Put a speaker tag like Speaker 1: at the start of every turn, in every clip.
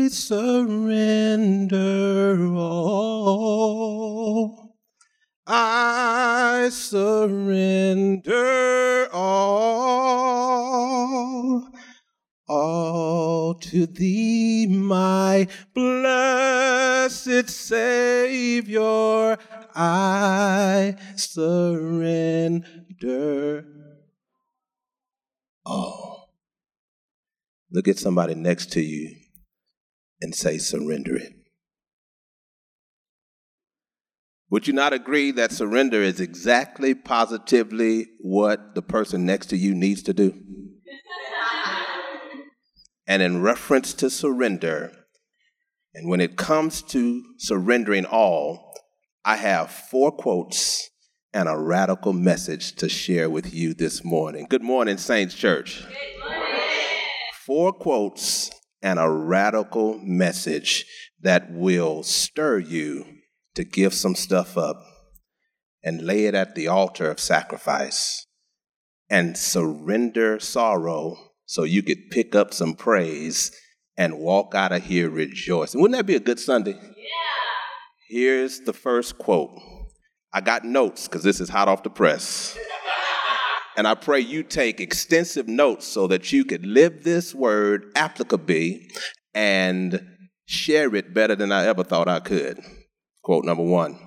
Speaker 1: I surrender all. I surrender all, all to thee, my blessed Savior. I surrender all. Look at somebody next to you and say, surrender it. Would you not agree that surrender is exactly positively what the person next to you needs to do? and in reference to surrender, and when it comes to surrendering all, I have four quotes and a radical message to share with you this morning. Good morning, Saints Church. Four quotes and a radical message that will stir you to give some stuff up and lay it at the altar of sacrifice and surrender sorrow so you could pick up some praise and walk out of here rejoicing. Wouldn't that be a good Sunday? Yeah. Here's the first quote. I got notes because this is hot off the press. And I pray you take extensive notes so that you could live this word applicably and share it better than I ever thought I could. Quote number one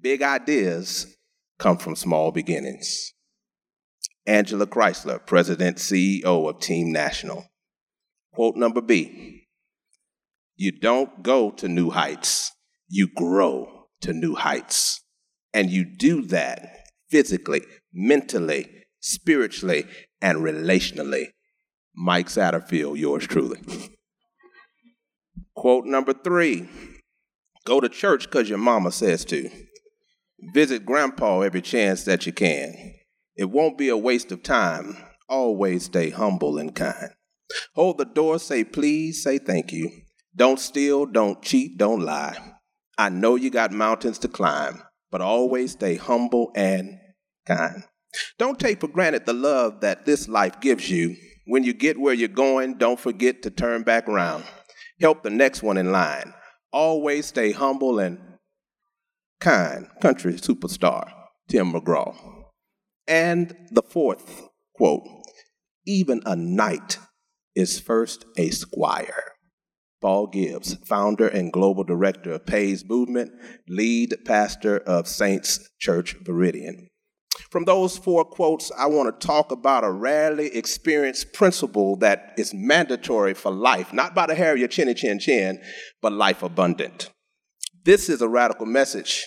Speaker 1: Big ideas come from small beginnings. Angela Chrysler, President CEO of Team National. Quote number B You don't go to new heights, you grow to new heights. And you do that physically, mentally, spiritually, and relationally. Mike Satterfield, yours truly. Quote number three Go to church because your mama says to. Visit grandpa every chance that you can. It won't be a waste of time. Always stay humble and kind. Hold the door, say please, say thank you. Don't steal, don't cheat, don't lie. I know you got mountains to climb, but always stay humble and kind. Don't take for granted the love that this life gives you. When you get where you're going, don't forget to turn back around. Help the next one in line always stay humble and kind. Country superstar, Tim McGraw. And the fourth quote even a knight is first a squire. Paul Gibbs, founder and global director of Pais Movement, lead pastor of Saints Church Veridian. From those four quotes, I want to talk about a rarely experienced principle that is mandatory for life, not by the hair of your chinny chin chin, but life abundant. This is a radical message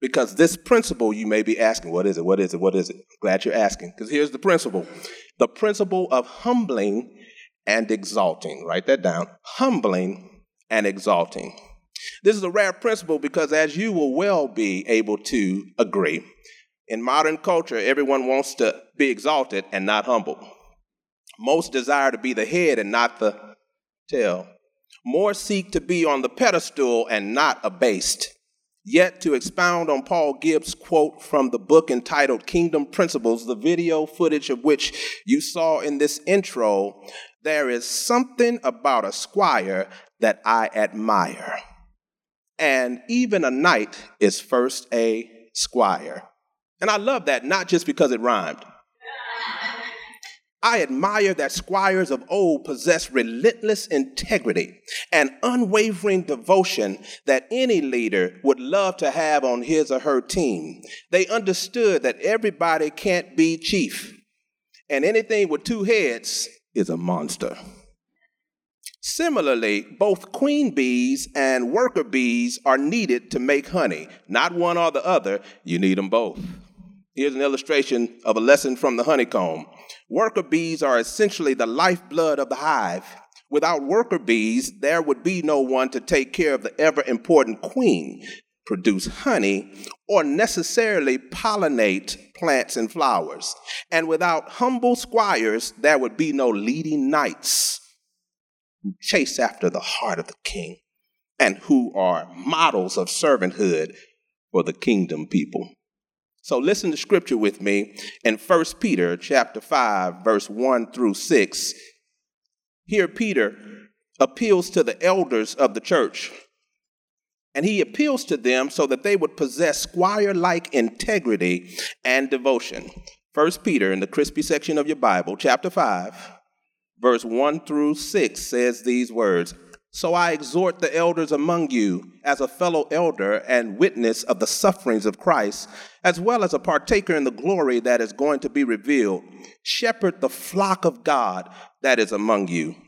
Speaker 1: because this principle you may be asking, what is it? What is it? What is it? Glad you're asking because here's the principle the principle of humbling and exalting. Write that down humbling and exalting. This is a rare principle because, as you will well be able to agree, in modern culture, everyone wants to be exalted and not humble. Most desire to be the head and not the tail. More seek to be on the pedestal and not abased. Yet, to expound on Paul Gibbs' quote from the book entitled Kingdom Principles, the video footage of which you saw in this intro, there is something about a squire that I admire. And even a knight is first a squire. And I love that not just because it rhymed. I admire that squires of old possessed relentless integrity and unwavering devotion that any leader would love to have on his or her team. They understood that everybody can't be chief, and anything with two heads is a monster. Similarly, both queen bees and worker bees are needed to make honey, not one or the other, you need them both. Here's an illustration of a lesson from the honeycomb. Worker bees are essentially the lifeblood of the hive. Without worker bees, there would be no one to take care of the ever important queen, produce honey, or necessarily pollinate plants and flowers. And without humble squires, there would be no leading knights who chase after the heart of the king and who are models of servanthood for the kingdom people. So listen to scripture with me in 1 Peter chapter 5 verse 1 through 6. Here Peter appeals to the elders of the church. And he appeals to them so that they would possess squire like integrity and devotion. First Peter, in the crispy section of your Bible, chapter 5, verse 1 through 6, says these words so I exhort the elders among you, as a fellow elder and witness of the sufferings of Christ, as well as a partaker in the glory that is going to be revealed. Shepherd the flock of God that is among you,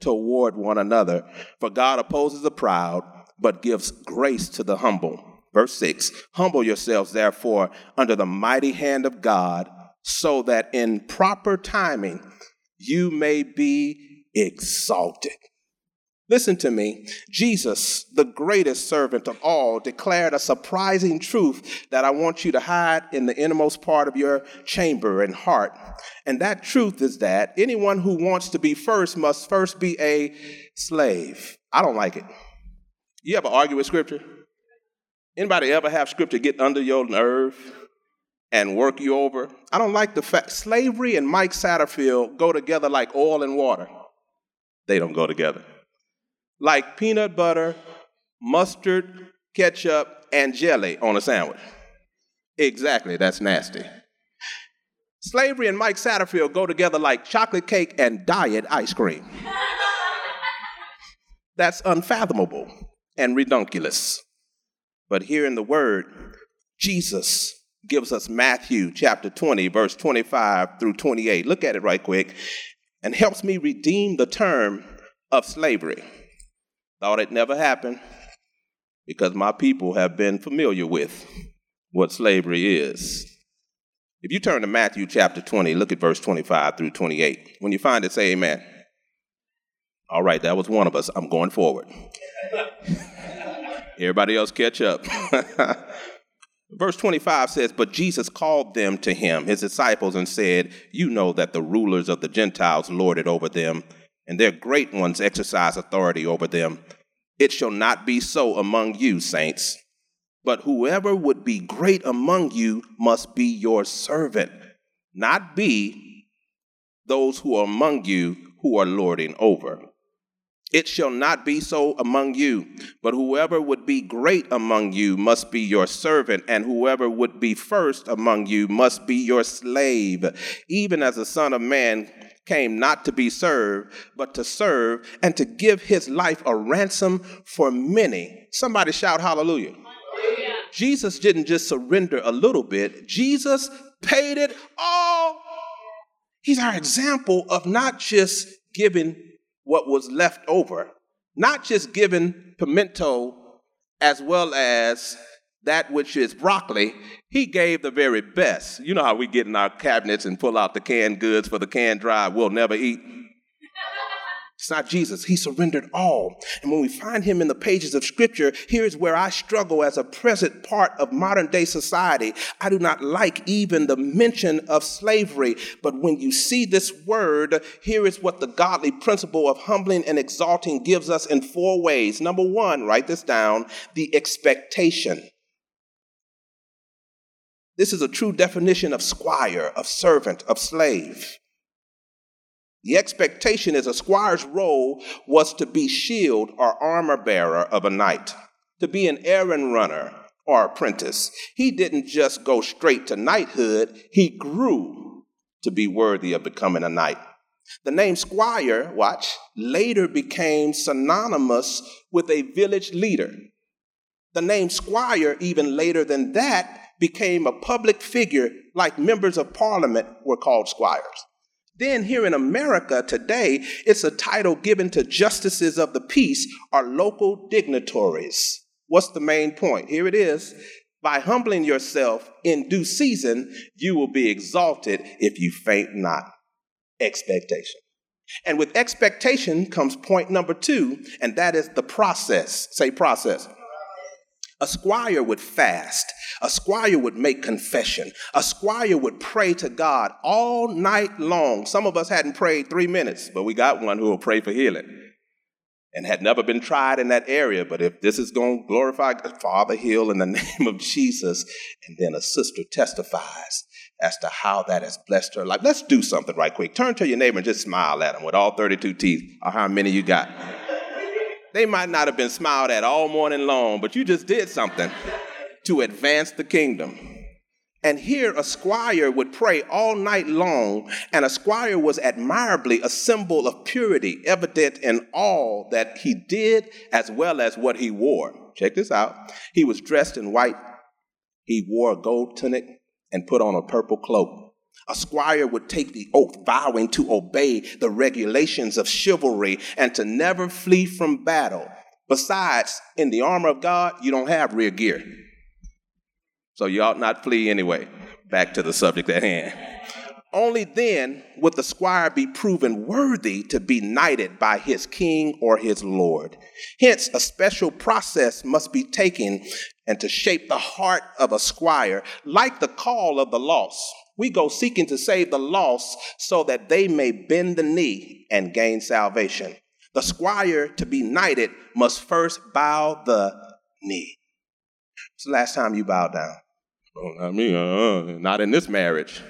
Speaker 1: toward one another. For God opposes the proud, but gives grace to the humble. Verse 6 Humble yourselves, therefore, under the mighty hand of God, so that in proper timing you may be exalted. Listen to me. Jesus, the greatest servant of all, declared a surprising truth that I want you to hide in the innermost part of your chamber and heart. And that truth is that anyone who wants to be first must first be a slave. I don't like it. You ever argue with scripture? Anybody ever have scripture get under your nerve and work you over? I don't like the fact slavery and Mike Satterfield go together like oil and water. They don't go together like peanut butter, mustard, ketchup, and jelly on a sandwich. Exactly, that's nasty. Slavery and Mike Satterfield go together like chocolate cake and diet ice cream. That's unfathomable and redunculous. But here in the Word, Jesus gives us Matthew chapter 20, verse 25 through 28. Look at it right quick and helps me redeem the term of slavery. Thought it never happened because my people have been familiar with what slavery is. If you turn to Matthew chapter 20, look at verse 25 through 28. When you find it, say amen. All right, that was one of us. I'm going forward. Everybody else catch up. Verse 25 says, But Jesus called them to him, his disciples, and said, You know that the rulers of the Gentiles lord it over them and their great ones exercise authority over them. It shall not be so among you, saints. But whoever would be great among you must be your servant, not be those who are among you who are lording over. It shall not be so among you, but whoever would be great among you must be your servant, and whoever would be first among you must be your slave, even as the Son of Man came not to be served, but to serve and to give his life a ransom for many. Somebody shout hallelujah. hallelujah. Jesus didn't just surrender a little bit, Jesus paid it all. He's our example of not just giving what was left over, not just giving pimento as well as that which is broccoli, he gave the very best. You know how we get in our cabinets and pull out the canned goods for the canned dry we'll never eat? It's not Jesus. He surrendered all. And when we find him in the pages of Scripture, here's where I struggle as a present part of modern day society. I do not like even the mention of slavery. But when you see this word, here is what the godly principle of humbling and exalting gives us in four ways. Number one, write this down the expectation. This is a true definition of squire, of servant, of slave. The expectation is a squire's role was to be shield or armor bearer of a knight, to be an errand runner or apprentice. He didn't just go straight to knighthood, he grew to be worthy of becoming a knight. The name squire, watch, later became synonymous with a village leader. The name squire, even later than that, became a public figure like members of parliament were called squires. Then, here in America today, it's a title given to justices of the peace or local dignitaries. What's the main point? Here it is. By humbling yourself in due season, you will be exalted if you faint not. Expectation. And with expectation comes point number two, and that is the process. Say process. A squire would fast. A squire would make confession. A squire would pray to God all night long. Some of us hadn't prayed three minutes, but we got one who will pray for healing and had never been tried in that area. But if this is going to glorify God, Father, heal in the name of Jesus, and then a sister testifies as to how that has blessed her life. Let's do something right quick. Turn to your neighbor and just smile at him with all 32 teeth, or how many you got. They might not have been smiled at all morning long, but you just did something to advance the kingdom. And here a squire would pray all night long, and a squire was admirably a symbol of purity, evident in all that he did as well as what he wore. Check this out. He was dressed in white, he wore a gold tunic, and put on a purple cloak. A squire would take the oath, vowing to obey the regulations of chivalry and to never flee from battle. Besides, in the armor of God, you don't have rear gear. So you ought not flee anyway. Back to the subject at hand. Only then would the squire be proven worthy to be knighted by his king or his lord. Hence, a special process must be taken and to shape the heart of a squire, like the call of the lost. We go seeking to save the lost so that they may bend the knee and gain salvation. The squire to be knighted must first bow the knee. It's the last time you bowed down. Oh, I mean, uh, not in this marriage,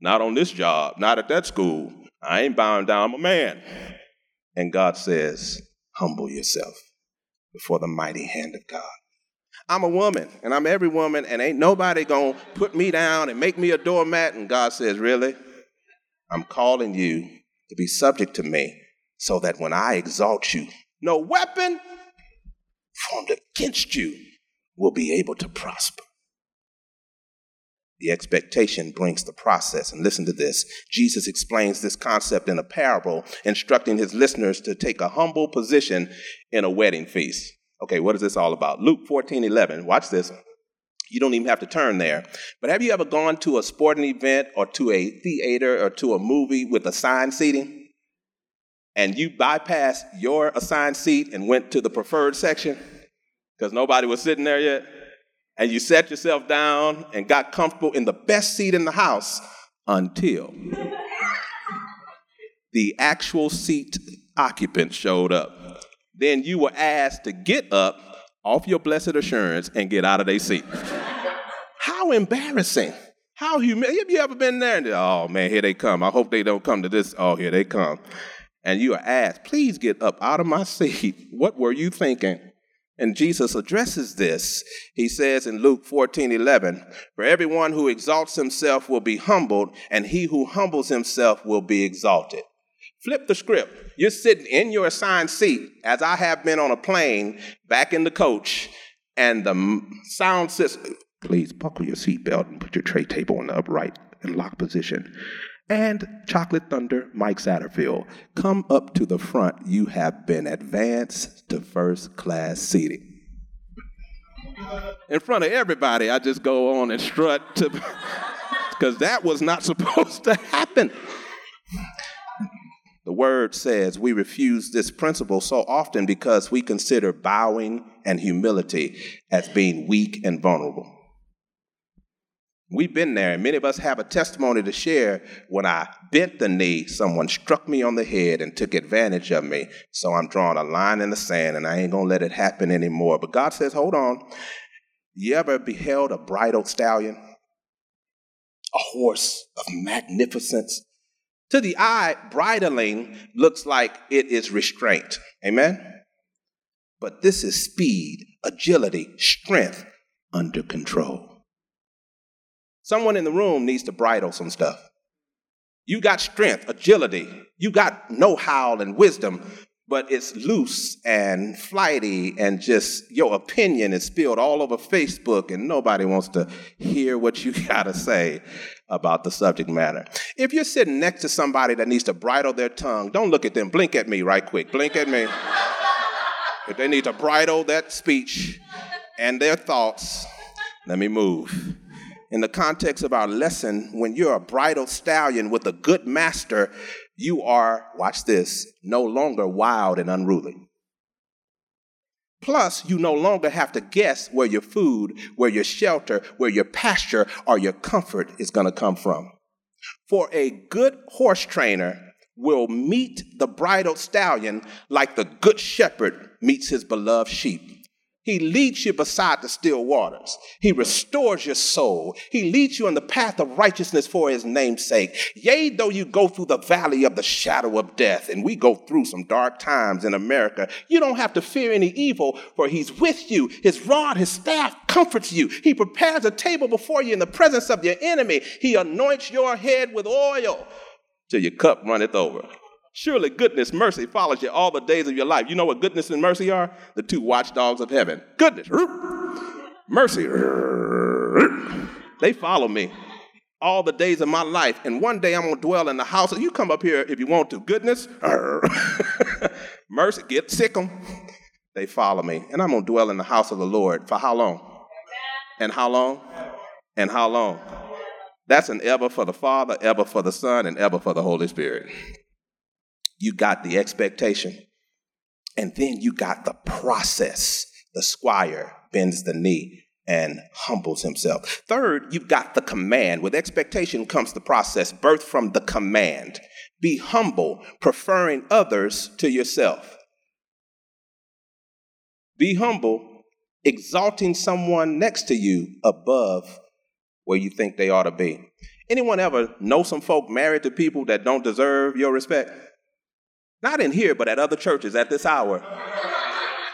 Speaker 1: not on this job, not at that school. I ain't bowing down. I'm a man. And God says, humble yourself before the mighty hand of God. I'm a woman and I'm every woman, and ain't nobody gonna put me down and make me a doormat. And God says, Really? I'm calling you to be subject to me so that when I exalt you, no weapon formed against you will be able to prosper. The expectation brings the process. And listen to this Jesus explains this concept in a parable, instructing his listeners to take a humble position in a wedding feast. Okay, what is this all about? Luke 14 11. Watch this. You don't even have to turn there. But have you ever gone to a sporting event or to a theater or to a movie with assigned seating? And you bypassed your assigned seat and went to the preferred section because nobody was sitting there yet? And you sat yourself down and got comfortable in the best seat in the house until the actual seat occupant showed up then you were asked to get up off your blessed assurance and get out of their seat. How embarrassing. How humiliating. Have you ever been there? Oh man, here they come. I hope they don't come to this. Oh, here they come. And you are asked, please get up out of my seat. What were you thinking? And Jesus addresses this. He says in Luke 14 11, For everyone who exalts himself will be humbled, and he who humbles himself will be exalted. Flip the script. You're sitting in your assigned seat, as I have been on a plane back in the coach, and the sound system. Please buckle your seatbelt and put your tray table in the upright and lock position. And Chocolate Thunder, Mike Satterfield, come up to the front. You have been advanced to first class seating. In front of everybody, I just go on and strut to, because that was not supposed to happen. The word says we refuse this principle so often because we consider bowing and humility as being weak and vulnerable. We've been there, and many of us have a testimony to share. When I bent the knee, someone struck me on the head and took advantage of me. So I'm drawing a line in the sand, and I ain't gonna let it happen anymore. But God says, hold on. You ever beheld a bridled stallion? A horse of magnificence? To the eye, bridling looks like it is restraint. Amen? But this is speed, agility, strength under control. Someone in the room needs to bridle some stuff. You got strength, agility, you got know how and wisdom, but it's loose and flighty and just your opinion is spilled all over Facebook and nobody wants to hear what you got to say about the subject matter. If you're sitting next to somebody that needs to bridle their tongue, don't look at them. Blink at me right quick. Blink at me. if they need to bridle that speech and their thoughts, let me move. In the context of our lesson, when you're a bridled stallion with a good master, you are, watch this, no longer wild and unruly. Plus, you no longer have to guess where your food, where your shelter, where your pasture, or your comfort is going to come from. For a good horse trainer will meet the bridled stallion like the good shepherd meets his beloved sheep. He leads you beside the still waters. He restores your soul. He leads you in the path of righteousness for his name's sake. Yea, though you go through the valley of the shadow of death, and we go through some dark times in America, you don't have to fear any evil, for he's with you. His rod, his staff comforts you. He prepares a table before you in the presence of your enemy. He anoints your head with oil till your cup runneth over. Surely goodness, mercy follows you all the days of your life. You know what goodness and mercy are? The two watchdogs of heaven. Goodness, mercy, they follow me all the days of my life. And one day I'm going to dwell in the house. Of. You come up here if you want to. Goodness, mercy, get sick them. They follow me. And I'm going to dwell in the house of the Lord for how long? And how long? And how long? That's an ever for the Father, ever for the Son, and ever for the Holy Spirit you got the expectation, and then you got the process. The squire bends the knee and humbles himself. Third, you've got the command. With expectation comes the process, birth from the command. Be humble, preferring others to yourself. Be humble, exalting someone next to you above where you think they ought to be. Anyone ever know some folk married to people that don't deserve your respect? Not in here, but at other churches at this hour.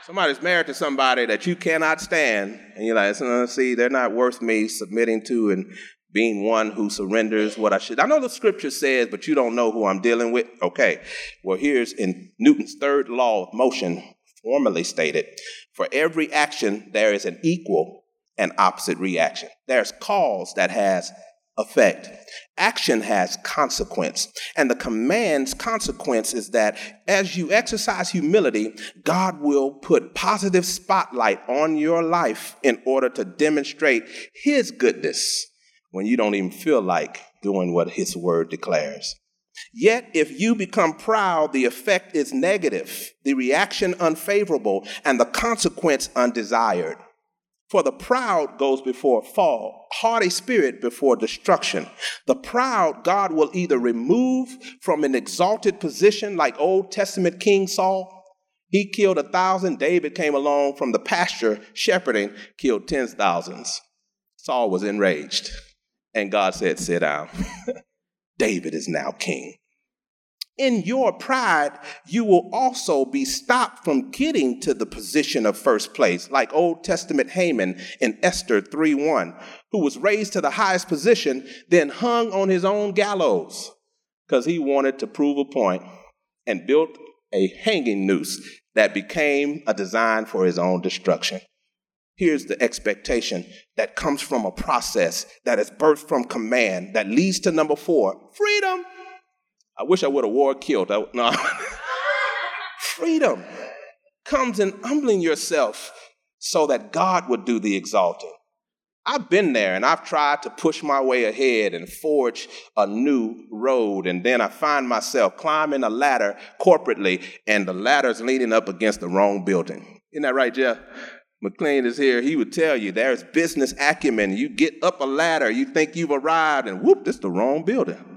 Speaker 1: Somebody's married to somebody that you cannot stand, and you're like, uh, see, they're not worth me submitting to and being one who surrenders what I should. I know the scripture says, but you don't know who I'm dealing with. Okay, well, here's in Newton's third law of motion, formally stated for every action, there is an equal and opposite reaction. There's cause that has effect. Action has consequence. And the command's consequence is that as you exercise humility, God will put positive spotlight on your life in order to demonstrate his goodness when you don't even feel like doing what his word declares. Yet, if you become proud, the effect is negative, the reaction unfavorable, and the consequence undesired. For the proud goes before fall, haughty spirit before destruction. The proud God will either remove from an exalted position like Old Testament King Saul. He killed a thousand. David came along from the pasture shepherding, killed tens thousands. Saul was enraged. And God said, Sit down. David is now king in your pride, you will also be stopped from getting to the position of first place, like Old Testament Haman in Esther 3:1, who was raised to the highest position, then hung on his own gallows because he wanted to prove a point and built a hanging noose that became a design for his own destruction. Here's the expectation that comes from a process that is birthed from command that leads to number four freedom. I wish I would have wore a kilt. I, no. Freedom comes in humbling yourself so that God would do the exalting. I've been there and I've tried to push my way ahead and forge a new road. And then I find myself climbing a ladder corporately and the ladder's leaning up against the wrong building. Isn't that right, Jeff? McLean is here. He would tell you there's business acumen. You get up a ladder, you think you've arrived, and whoop, this the wrong building.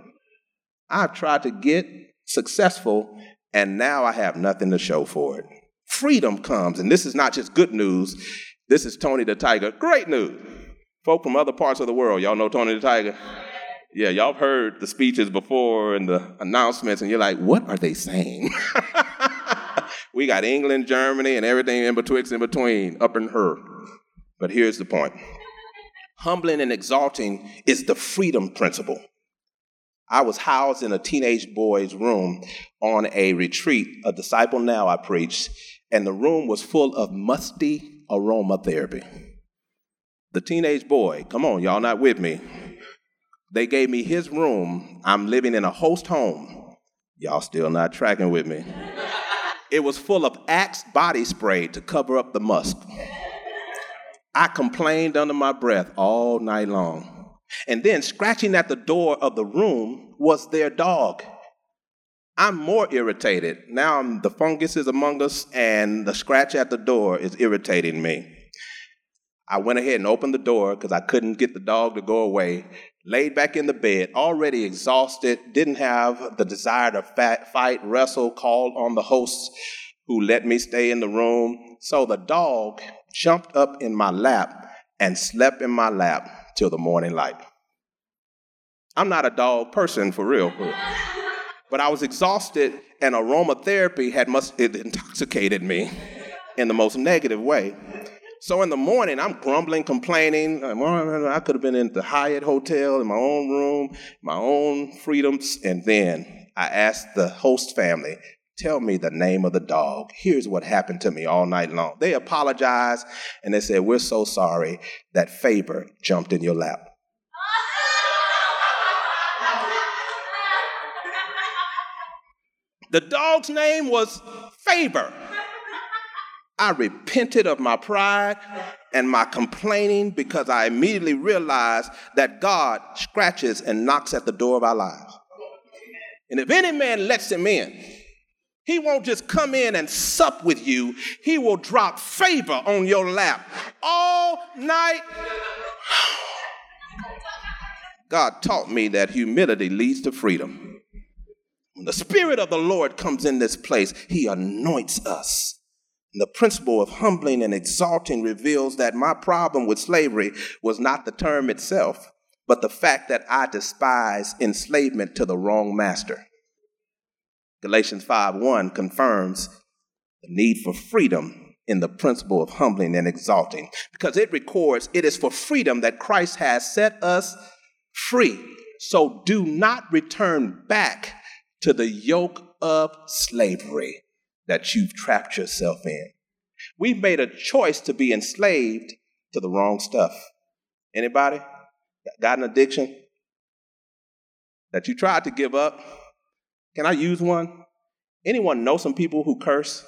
Speaker 1: I've tried to get successful, and now I have nothing to show for it. Freedom comes, and this is not just good news. This is Tony the Tiger. Great news. Folk from other parts of the world, y'all know Tony the Tiger? Yeah, y'all have heard the speeches before and the announcements, and you're like, what are they saying? we got England, Germany, and everything in betwixt in between, up in her. But here's the point humbling and exalting is the freedom principle. I was housed in a teenage boy's room on a retreat, a disciple now I preached, and the room was full of musty aromatherapy. The teenage boy, come on, y'all not with me. They gave me his room. I'm living in a host home. Y'all still not tracking with me. It was full of Axe body spray to cover up the musk. I complained under my breath all night long. And then scratching at the door of the room was their dog. I'm more irritated. Now I'm, the fungus is among us, and the scratch at the door is irritating me. I went ahead and opened the door because I couldn't get the dog to go away. Laid back in the bed, already exhausted, didn't have the desire to fight, wrestle, called on the hosts who let me stay in the room. So the dog jumped up in my lap and slept in my lap till the morning light. I'm not a dog person for real, but I was exhausted, and aromatherapy had must it intoxicated me in the most negative way. So in the morning, I'm grumbling, complaining. Uh, I could have been in the Hyatt Hotel in my own room, my own freedoms. And then I asked the host family, Tell me the name of the dog. Here's what happened to me all night long. They apologized and they said, We're so sorry that Faber jumped in your lap. the dog's name was Faber. I repented of my pride and my complaining because I immediately realized that God scratches and knocks at the door of our lives. And if any man lets him in, he won't just come in and sup with you, he will drop favor on your lap all night. God taught me that humility leads to freedom. When the Spirit of the Lord comes in this place, he anoints us the principle of humbling and exalting reveals that my problem with slavery was not the term itself, but the fact that I despise enslavement to the wrong master. Galatians 5:1 confirms the need for freedom in the principle of humbling and exalting because it records it is for freedom that Christ has set us free. So do not return back to the yoke of slavery that you've trapped yourself in. We've made a choice to be enslaved to the wrong stuff. Anybody got an addiction that you tried to give up? Can I use one? Anyone know some people who curse?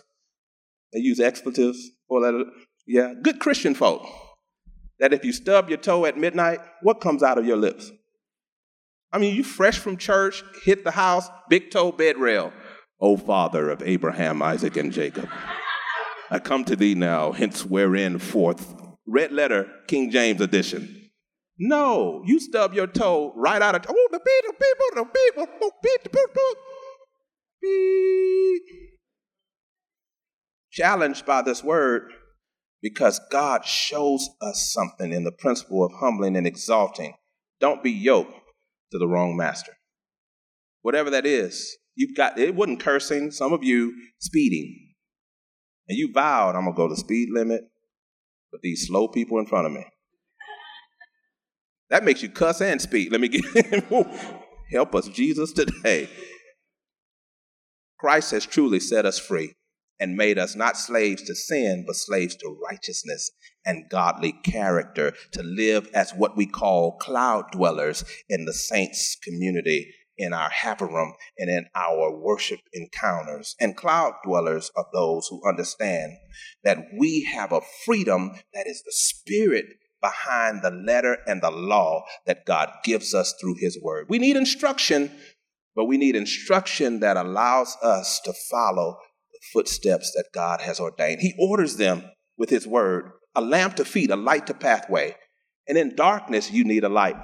Speaker 1: They use expletives or that. Yeah, good Christian folk. That if you stub your toe at midnight, what comes out of your lips? I mean, you fresh from church, hit the house, big toe bed rail. O Father of Abraham, Isaac, and Jacob, I come to thee now, hence wherein forth. Red letter, King James edition. No, you stub your toe right out of. Oh, the people, the people, the people, beep. Challenged by this word because God shows us something in the principle of humbling and exalting. Don't be yoked to the wrong master. Whatever that is, You've got it wasn't cursing, some of you speeding. And you vowed, I'm gonna go the speed limit with these slow people in front of me. That makes you cuss and speed. Let me get help us, Jesus, today. Christ has truly set us free and made us not slaves to sin, but slaves to righteousness and godly character, to live as what we call cloud dwellers in the saints' community in our Haparum and in our worship encounters. And cloud dwellers are those who understand that we have a freedom that is the spirit behind the letter and the law that God gives us through His Word. We need instruction, but we need instruction that allows us to follow the footsteps that God has ordained. He orders them with His Word a lamp to feet, a light to pathway. And in darkness, you need a light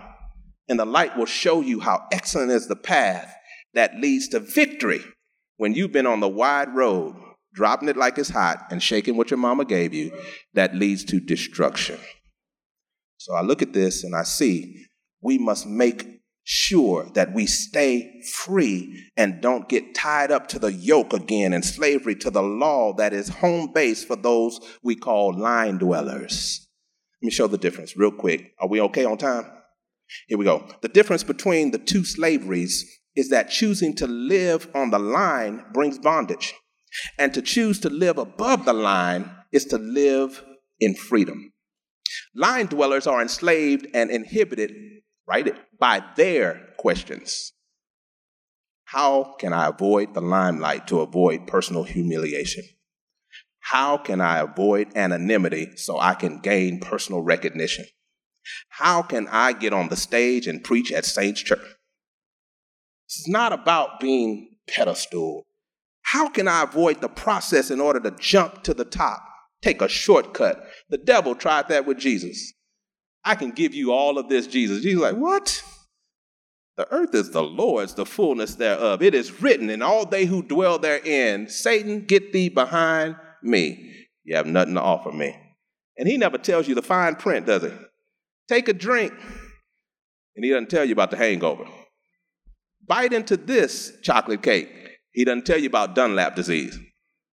Speaker 1: and the light will show you how excellent is the path that leads to victory when you've been on the wide road, dropping it like it's hot and shaking what your mama gave you, that leads to destruction. So I look at this and I see we must make sure that we stay free and don't get tied up to the yoke again and slavery to the law that is home base for those we call line dwellers. Let me show the difference real quick. Are we okay on time? Here we go. The difference between the two slaveries is that choosing to live on the line brings bondage, and to choose to live above the line is to live in freedom. Line dwellers are enslaved and inhibited, right, by their questions. How can I avoid the limelight to avoid personal humiliation? How can I avoid anonymity so I can gain personal recognition? How can I get on the stage and preach at Saints Church? It's not about being pedestal. How can I avoid the process in order to jump to the top? Take a shortcut. The devil tried that with Jesus. I can give you all of this, Jesus. Jesus like, what? The earth is the Lord's, the fullness thereof. It is written, and all they who dwell therein, Satan, get thee behind me. You have nothing to offer me. And he never tells you the fine print, does he? Take a drink, and he doesn't tell you about the hangover. Bite into this chocolate cake. He doesn't tell you about Dunlap disease,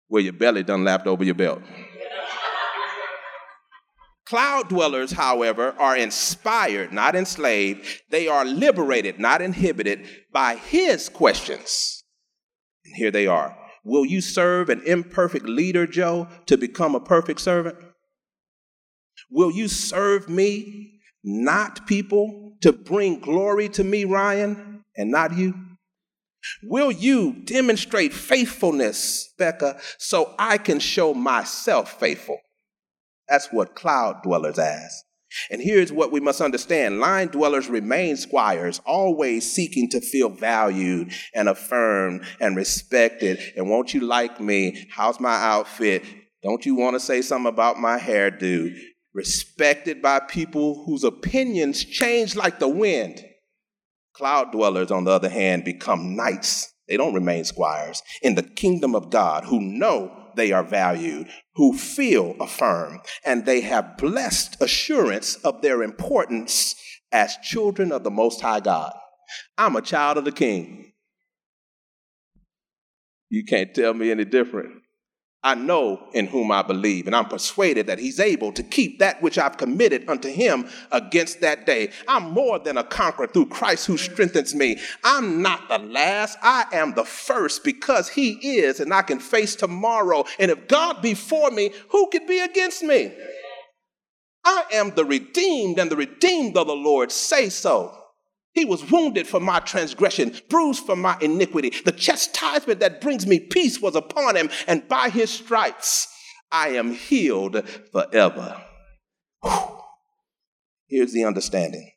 Speaker 1: where your belly done lapped over your belt. Cloud dwellers, however, are inspired, not enslaved. They are liberated, not inhibited by his questions. And here they are. Will you serve an imperfect leader, Joe, to become a perfect servant? Will you serve me, not people, to bring glory to me, Ryan, and not you? Will you demonstrate faithfulness, Becca, so I can show myself faithful? That's what cloud dwellers ask. And here's what we must understand line dwellers remain squires, always seeking to feel valued and affirmed and respected. And won't you like me? How's my outfit? Don't you want to say something about my hairdo? Respected by people whose opinions change like the wind. Cloud dwellers, on the other hand, become knights. They don't remain squires in the kingdom of God who know they are valued, who feel affirmed, and they have blessed assurance of their importance as children of the Most High God. I'm a child of the King. You can't tell me any different. I know in whom I believe, and I'm persuaded that he's able to keep that which I've committed unto him against that day. I'm more than a conqueror through Christ who strengthens me. I'm not the last, I am the first because he is, and I can face tomorrow. And if God be for me, who could be against me? I am the redeemed, and the redeemed of the Lord say so. He was wounded for my transgression, bruised for my iniquity. The chastisement that brings me peace was upon him, and by his stripes I am healed forever. Whew. Here's the understanding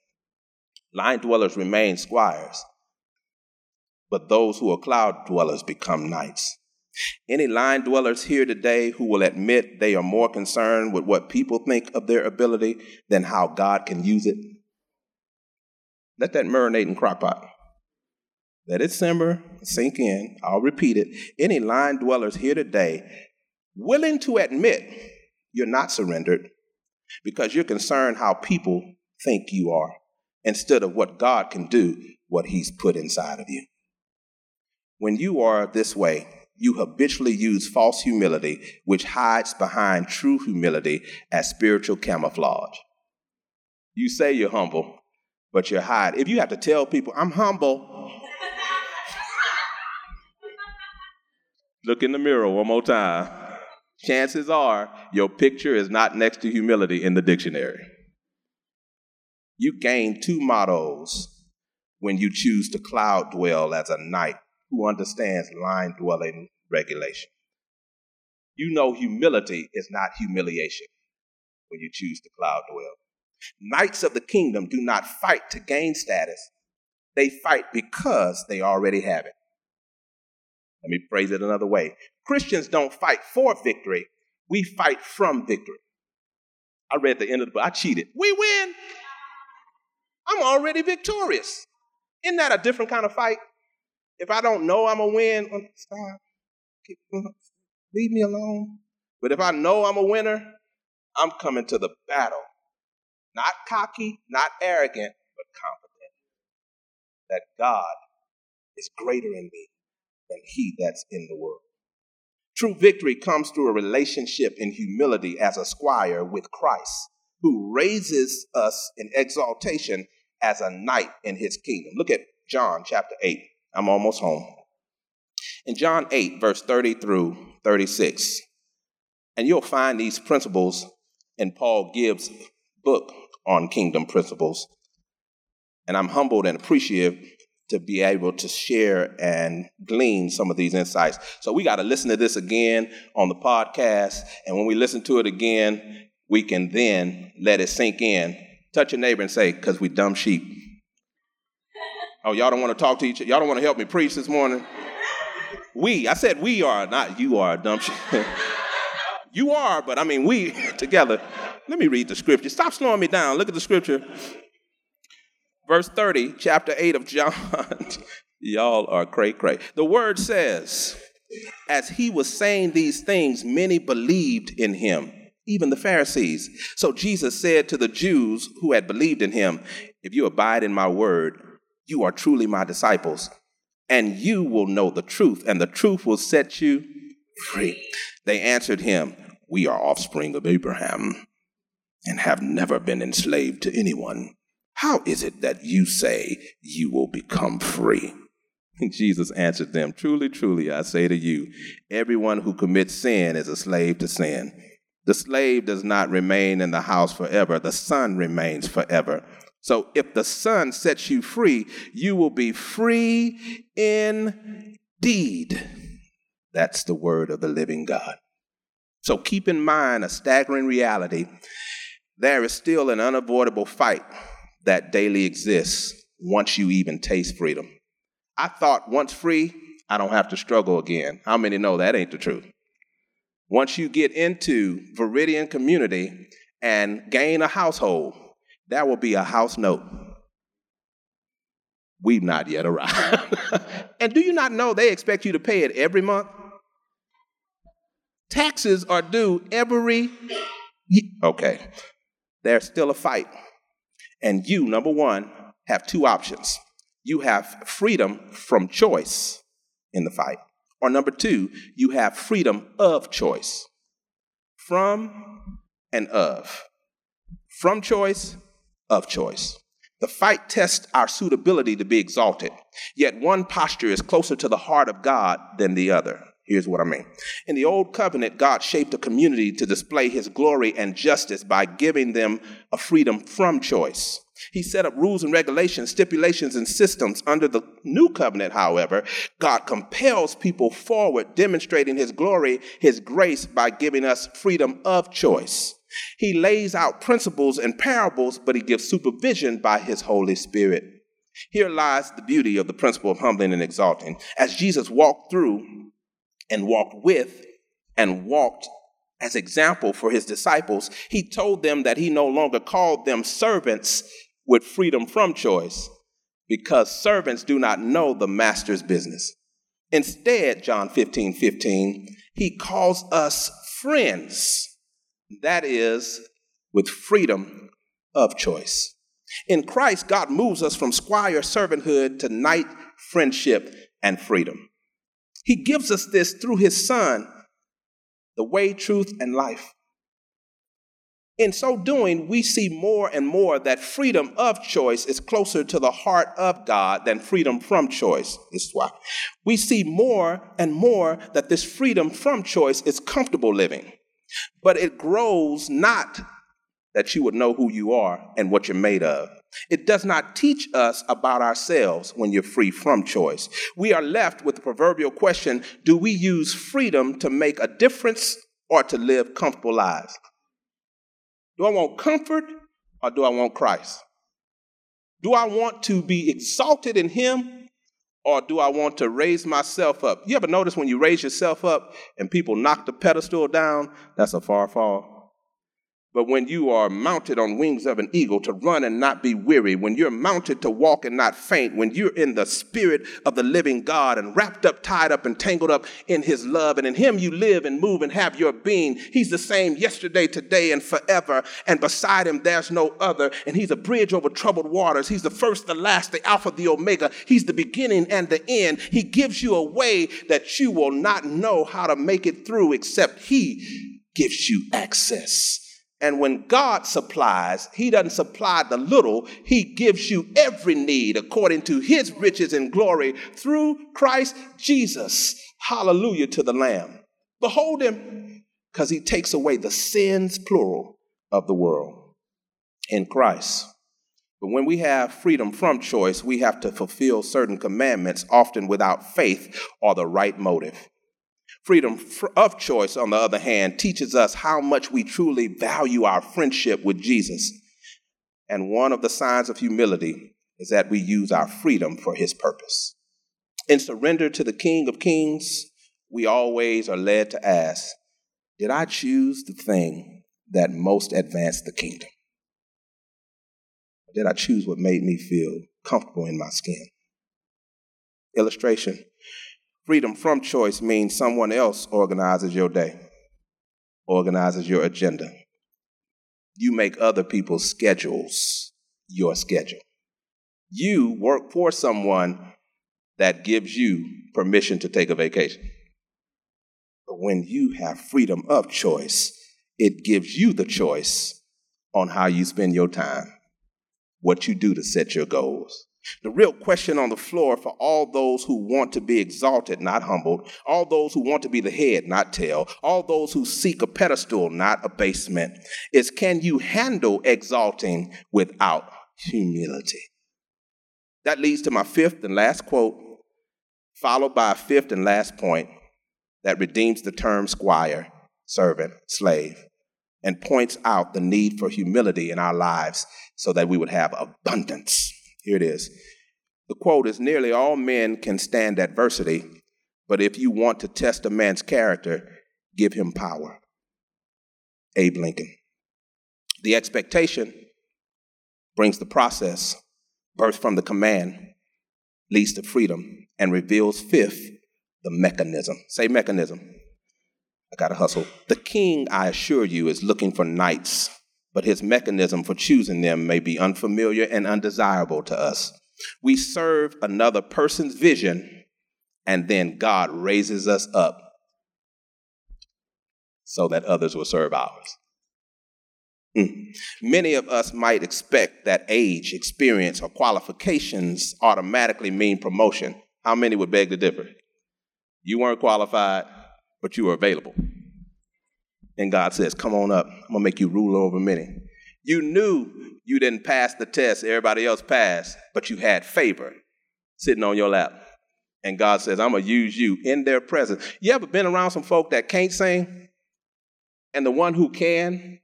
Speaker 1: line dwellers remain squires, but those who are cloud dwellers become knights. Any line dwellers here today who will admit they are more concerned with what people think of their ability than how God can use it? Let that marinate in crock pot. Let it simmer, sink in. I'll repeat it. Any line dwellers here today willing to admit you're not surrendered because you're concerned how people think you are instead of what God can do, what He's put inside of you. When you are this way, you habitually use false humility, which hides behind true humility as spiritual camouflage. You say you're humble, but you hide. If you have to tell people, I'm humble, look in the mirror one more time. Chances are your picture is not next to humility in the dictionary. You gain two mottos when you choose to cloud dwell as a knight who understands line dwelling regulation. You know humility is not humiliation when you choose to cloud dwell. Knights of the kingdom do not fight to gain status, they fight because they already have it. Let me phrase it another way Christians don't fight for victory, we fight from victory. I read the end of the book. I cheated. We win. I'm already victorious. Isn't that a different kind of fight? If I don't know I'm a win, oh, stop. Leave me alone. But if I know I'm a winner, I'm coming to the battle not cocky, not arrogant, but confident that God is greater in me than he that's in the world. True victory comes through a relationship in humility as a squire with Christ, who raises us in exaltation as a knight in his kingdom. Look at John chapter 8. I'm almost home. In John 8, verse 30 through 36, and you'll find these principles in Paul Gibbs' book, on kingdom principles. And I'm humbled and appreciative to be able to share and glean some of these insights. So we got to listen to this again on the podcast. And when we listen to it again, we can then let it sink in. Touch your neighbor and say, because we dumb sheep. Oh, y'all don't want to talk to each other? Y'all don't want to help me preach this morning? We, I said we are, not you are, a dumb sheep. you are, but I mean we together. Let me read the scripture. Stop slowing me down. Look at the scripture. Verse 30, chapter 8 of John. Y'all are cray cray. The word says, as he was saying these things, many believed in him, even the Pharisees. So Jesus said to the Jews who had believed in him, If you abide in my word, you are truly my disciples, and you will know the truth, and the truth will set you free. They answered him, We are offspring of Abraham and have never been enslaved to anyone. How is it that you say you will become free? Jesus answered them, Truly, truly, I say to you, everyone who commits sin is a slave to sin. The slave does not remain in the house forever, the son remains forever. So if the son sets you free, you will be free indeed. That's the word of the living God. So keep in mind a staggering reality. There is still an unavoidable fight that daily exists once you even taste freedom. I thought once free, I don't have to struggle again. How many know that ain't the truth? Once you get into Veridian community and gain a household, that will be a house note. We've not yet arrived. and do you not know they expect you to pay it every month? Taxes are due every Okay. There's still a fight. And you, number one, have two options you have freedom from choice in the fight. Or number two, you have freedom of choice. From and of. From choice, of choice. The fight tests our suitability to be exalted, yet one posture is closer to the heart of God than the other. Here's what I mean. In the Old Covenant, God shaped a community to display his glory and justice by giving them a freedom from choice. He set up rules and regulations, stipulations, and systems. Under the new covenant, however, God compels people forward, demonstrating his glory, his grace, by giving us freedom of choice. He lays out principles and parables, but he gives supervision by his Holy Spirit. Here lies the beauty of the principle of humbling and exalting. As Jesus walked through and walked with and walked as example for his disciples, he told them that he no longer called them servants with freedom from choice because servants do not know the master's business. Instead, John 15 15, he calls us friends. That is, with freedom of choice. In Christ, God moves us from squire servanthood to knight friendship and freedom. He gives us this through his son, the way, truth, and life. In so doing, we see more and more that freedom of choice is closer to the heart of God than freedom from choice. This is why. We see more and more that this freedom from choice is comfortable living, but it grows not that you would know who you are and what you're made of. It does not teach us about ourselves when you're free from choice. We are left with the proverbial question do we use freedom to make a difference or to live comfortable lives? Do I want comfort or do I want Christ? Do I want to be exalted in Him or do I want to raise myself up? You ever notice when you raise yourself up and people knock the pedestal down? That's a far fall. But when you are mounted on wings of an eagle to run and not be weary, when you're mounted to walk and not faint, when you're in the spirit of the living God and wrapped up, tied up, and tangled up in his love, and in him you live and move and have your being, he's the same yesterday, today, and forever. And beside him there's no other. And he's a bridge over troubled waters. He's the first, the last, the Alpha, the Omega. He's the beginning and the end. He gives you a way that you will not know how to make it through except he gives you access. And when God supplies, He doesn't supply the little, He gives you every need according to His riches and glory through Christ Jesus. Hallelujah to the Lamb. Behold Him, because He takes away the sins, plural, of the world in Christ. But when we have freedom from choice, we have to fulfill certain commandments, often without faith or the right motive. Freedom of choice, on the other hand, teaches us how much we truly value our friendship with Jesus. And one of the signs of humility is that we use our freedom for his purpose. In surrender to the King of Kings, we always are led to ask Did I choose the thing that most advanced the kingdom? Did I choose what made me feel comfortable in my skin? Illustration Freedom from choice means someone else organizes your day, organizes your agenda. You make other people's schedules your schedule. You work for someone that gives you permission to take a vacation. But when you have freedom of choice, it gives you the choice on how you spend your time, what you do to set your goals. The real question on the floor for all those who want to be exalted, not humbled, all those who want to be the head, not tail, all those who seek a pedestal, not abasement, is can you handle exalting without humility? That leads to my fifth and last quote, followed by a fifth and last point that redeems the term squire, servant, slave, and points out the need for humility in our lives so that we would have abundance. Here it is. The quote is Nearly all men can stand adversity, but if you want to test a man's character, give him power. Abe Lincoln. The expectation brings the process, birth from the command, leads to freedom, and reveals fifth, the mechanism. Say mechanism. I gotta hustle. The king, I assure you, is looking for knights but his mechanism for choosing them may be unfamiliar and undesirable to us. We serve another person's vision, and then God raises us up so that others will serve ours. Mm. Many of us might expect that age, experience, or qualifications automatically mean promotion. How many would beg to differ? You weren't qualified, but you were available. And God says, Come on up. I'm going to make you ruler over many. You knew you didn't pass the test, everybody else passed, but you had favor sitting on your lap. And God says, I'm going to use you in their presence. You ever been around some folk that can't sing? And the one who can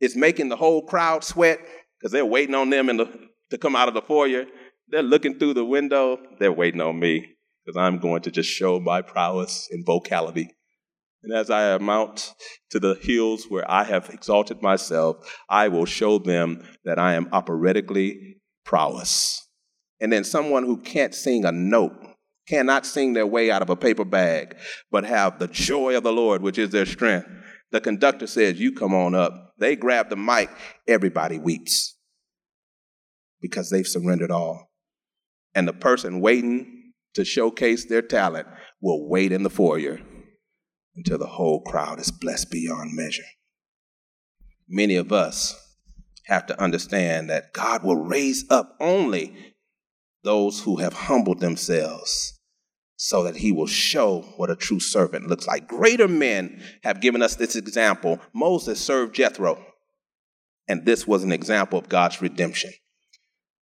Speaker 1: is making the whole crowd sweat because they're waiting on them the, to come out of the foyer. They're looking through the window. They're waiting on me because I'm going to just show my prowess in vocality. And as I mount to the hills where I have exalted myself, I will show them that I am operatically prowess. And then someone who can't sing a note, cannot sing their way out of a paper bag, but have the joy of the Lord, which is their strength. The conductor says, You come on up. They grab the mic, everybody weeps because they've surrendered all. And the person waiting to showcase their talent will wait in the foyer until the whole crowd is blessed beyond measure. Many of us have to understand that God will raise up only those who have humbled themselves so that he will show what a true servant looks like. Greater men have given us this example. Moses served Jethro, and this was an example of God's redemption.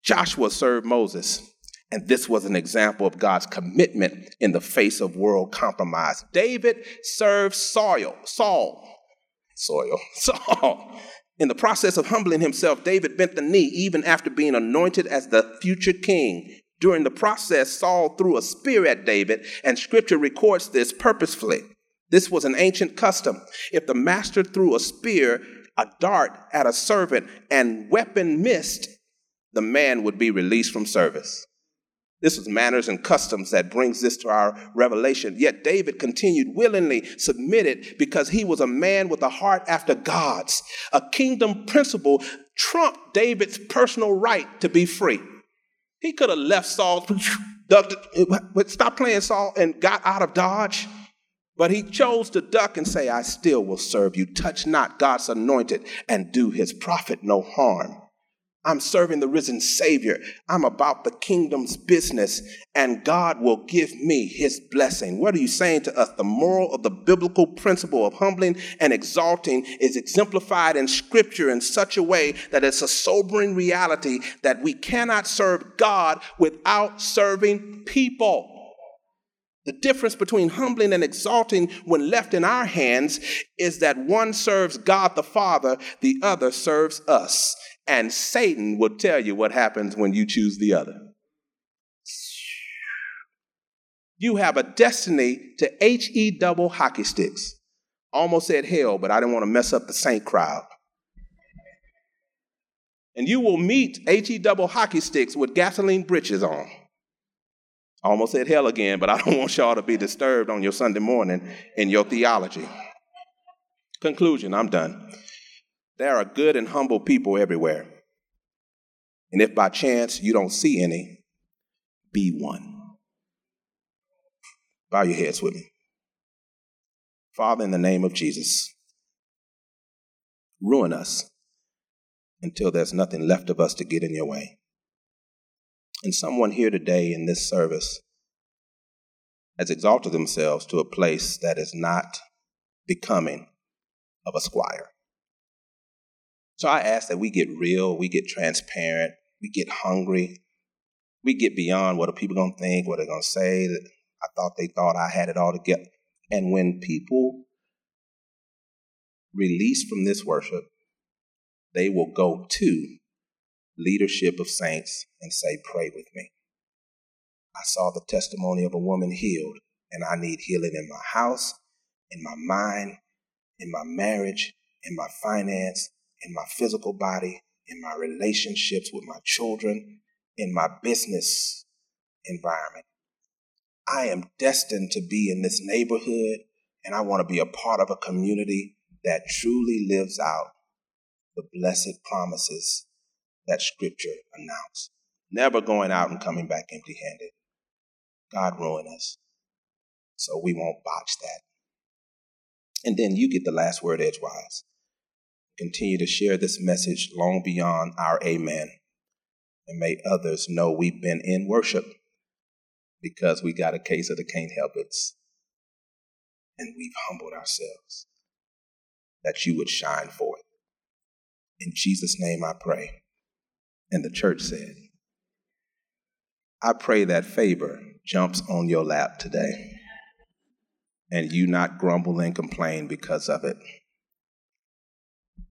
Speaker 1: Joshua served Moses, and this was an example of God's commitment in the face of world compromise. David served Saul, Saul, soil, Saul. In the process of humbling himself, David bent the knee even after being anointed as the future king. During the process, Saul threw a spear at David, and scripture records this purposefully. This was an ancient custom. If the master threw a spear, a dart at a servant, and weapon missed, the man would be released from service. This was manners and customs that brings this to our revelation. Yet David continued willingly submitted because he was a man with a heart after God's. A kingdom principle trumped David's personal right to be free. He could have left Saul, stopped playing Saul, and got out of Dodge. But he chose to duck and say, I still will serve you. Touch not God's anointed and do his prophet no harm. I'm serving the risen Savior. I'm about the kingdom's business, and God will give me his blessing. What are you saying to us? The moral of the biblical principle of humbling and exalting is exemplified in Scripture in such a way that it's a sobering reality that we cannot serve God without serving people. The difference between humbling and exalting when left in our hands is that one serves God the Father, the other serves us. And Satan will tell you what happens when you choose the other. You have a destiny to H E double hockey sticks. Almost said hell, but I didn't want to mess up the saint crowd. And you will meet H E double hockey sticks with gasoline breeches on. Almost said hell again, but I don't want y'all to be disturbed on your Sunday morning in your theology. Conclusion I'm done. There are good and humble people everywhere. And if by chance you don't see any, be one. Bow your heads with me. Father, in the name of Jesus, ruin us until there's nothing left of us to get in your way. And someone here today in this service has exalted themselves to a place that is not becoming of a squire. So I ask that we get real, we get transparent, we get hungry, we get beyond what are people going to think, what they're going to say. That I thought they thought I had it all together. And when people release from this worship, they will go to leadership of saints and say, Pray with me. I saw the testimony of a woman healed, and I need healing in my house, in my mind, in my marriage, in my finance, in my physical body, in my relationships with my children, in my business environment. I am destined to be in this neighborhood, and I want to be a part of a community that truly lives out the blessed promises that Scripture announced. Never going out and coming back empty handed. God ruin us. So we won't botch that. And then you get the last word edgewise. Continue to share this message long beyond our amen. And may others know we've been in worship because we got a case of the can't help it. And we've humbled ourselves that you would shine forth. In Jesus' name I pray. And the church said, I pray that favor jumps on your lap today and you not grumble and complain because of it.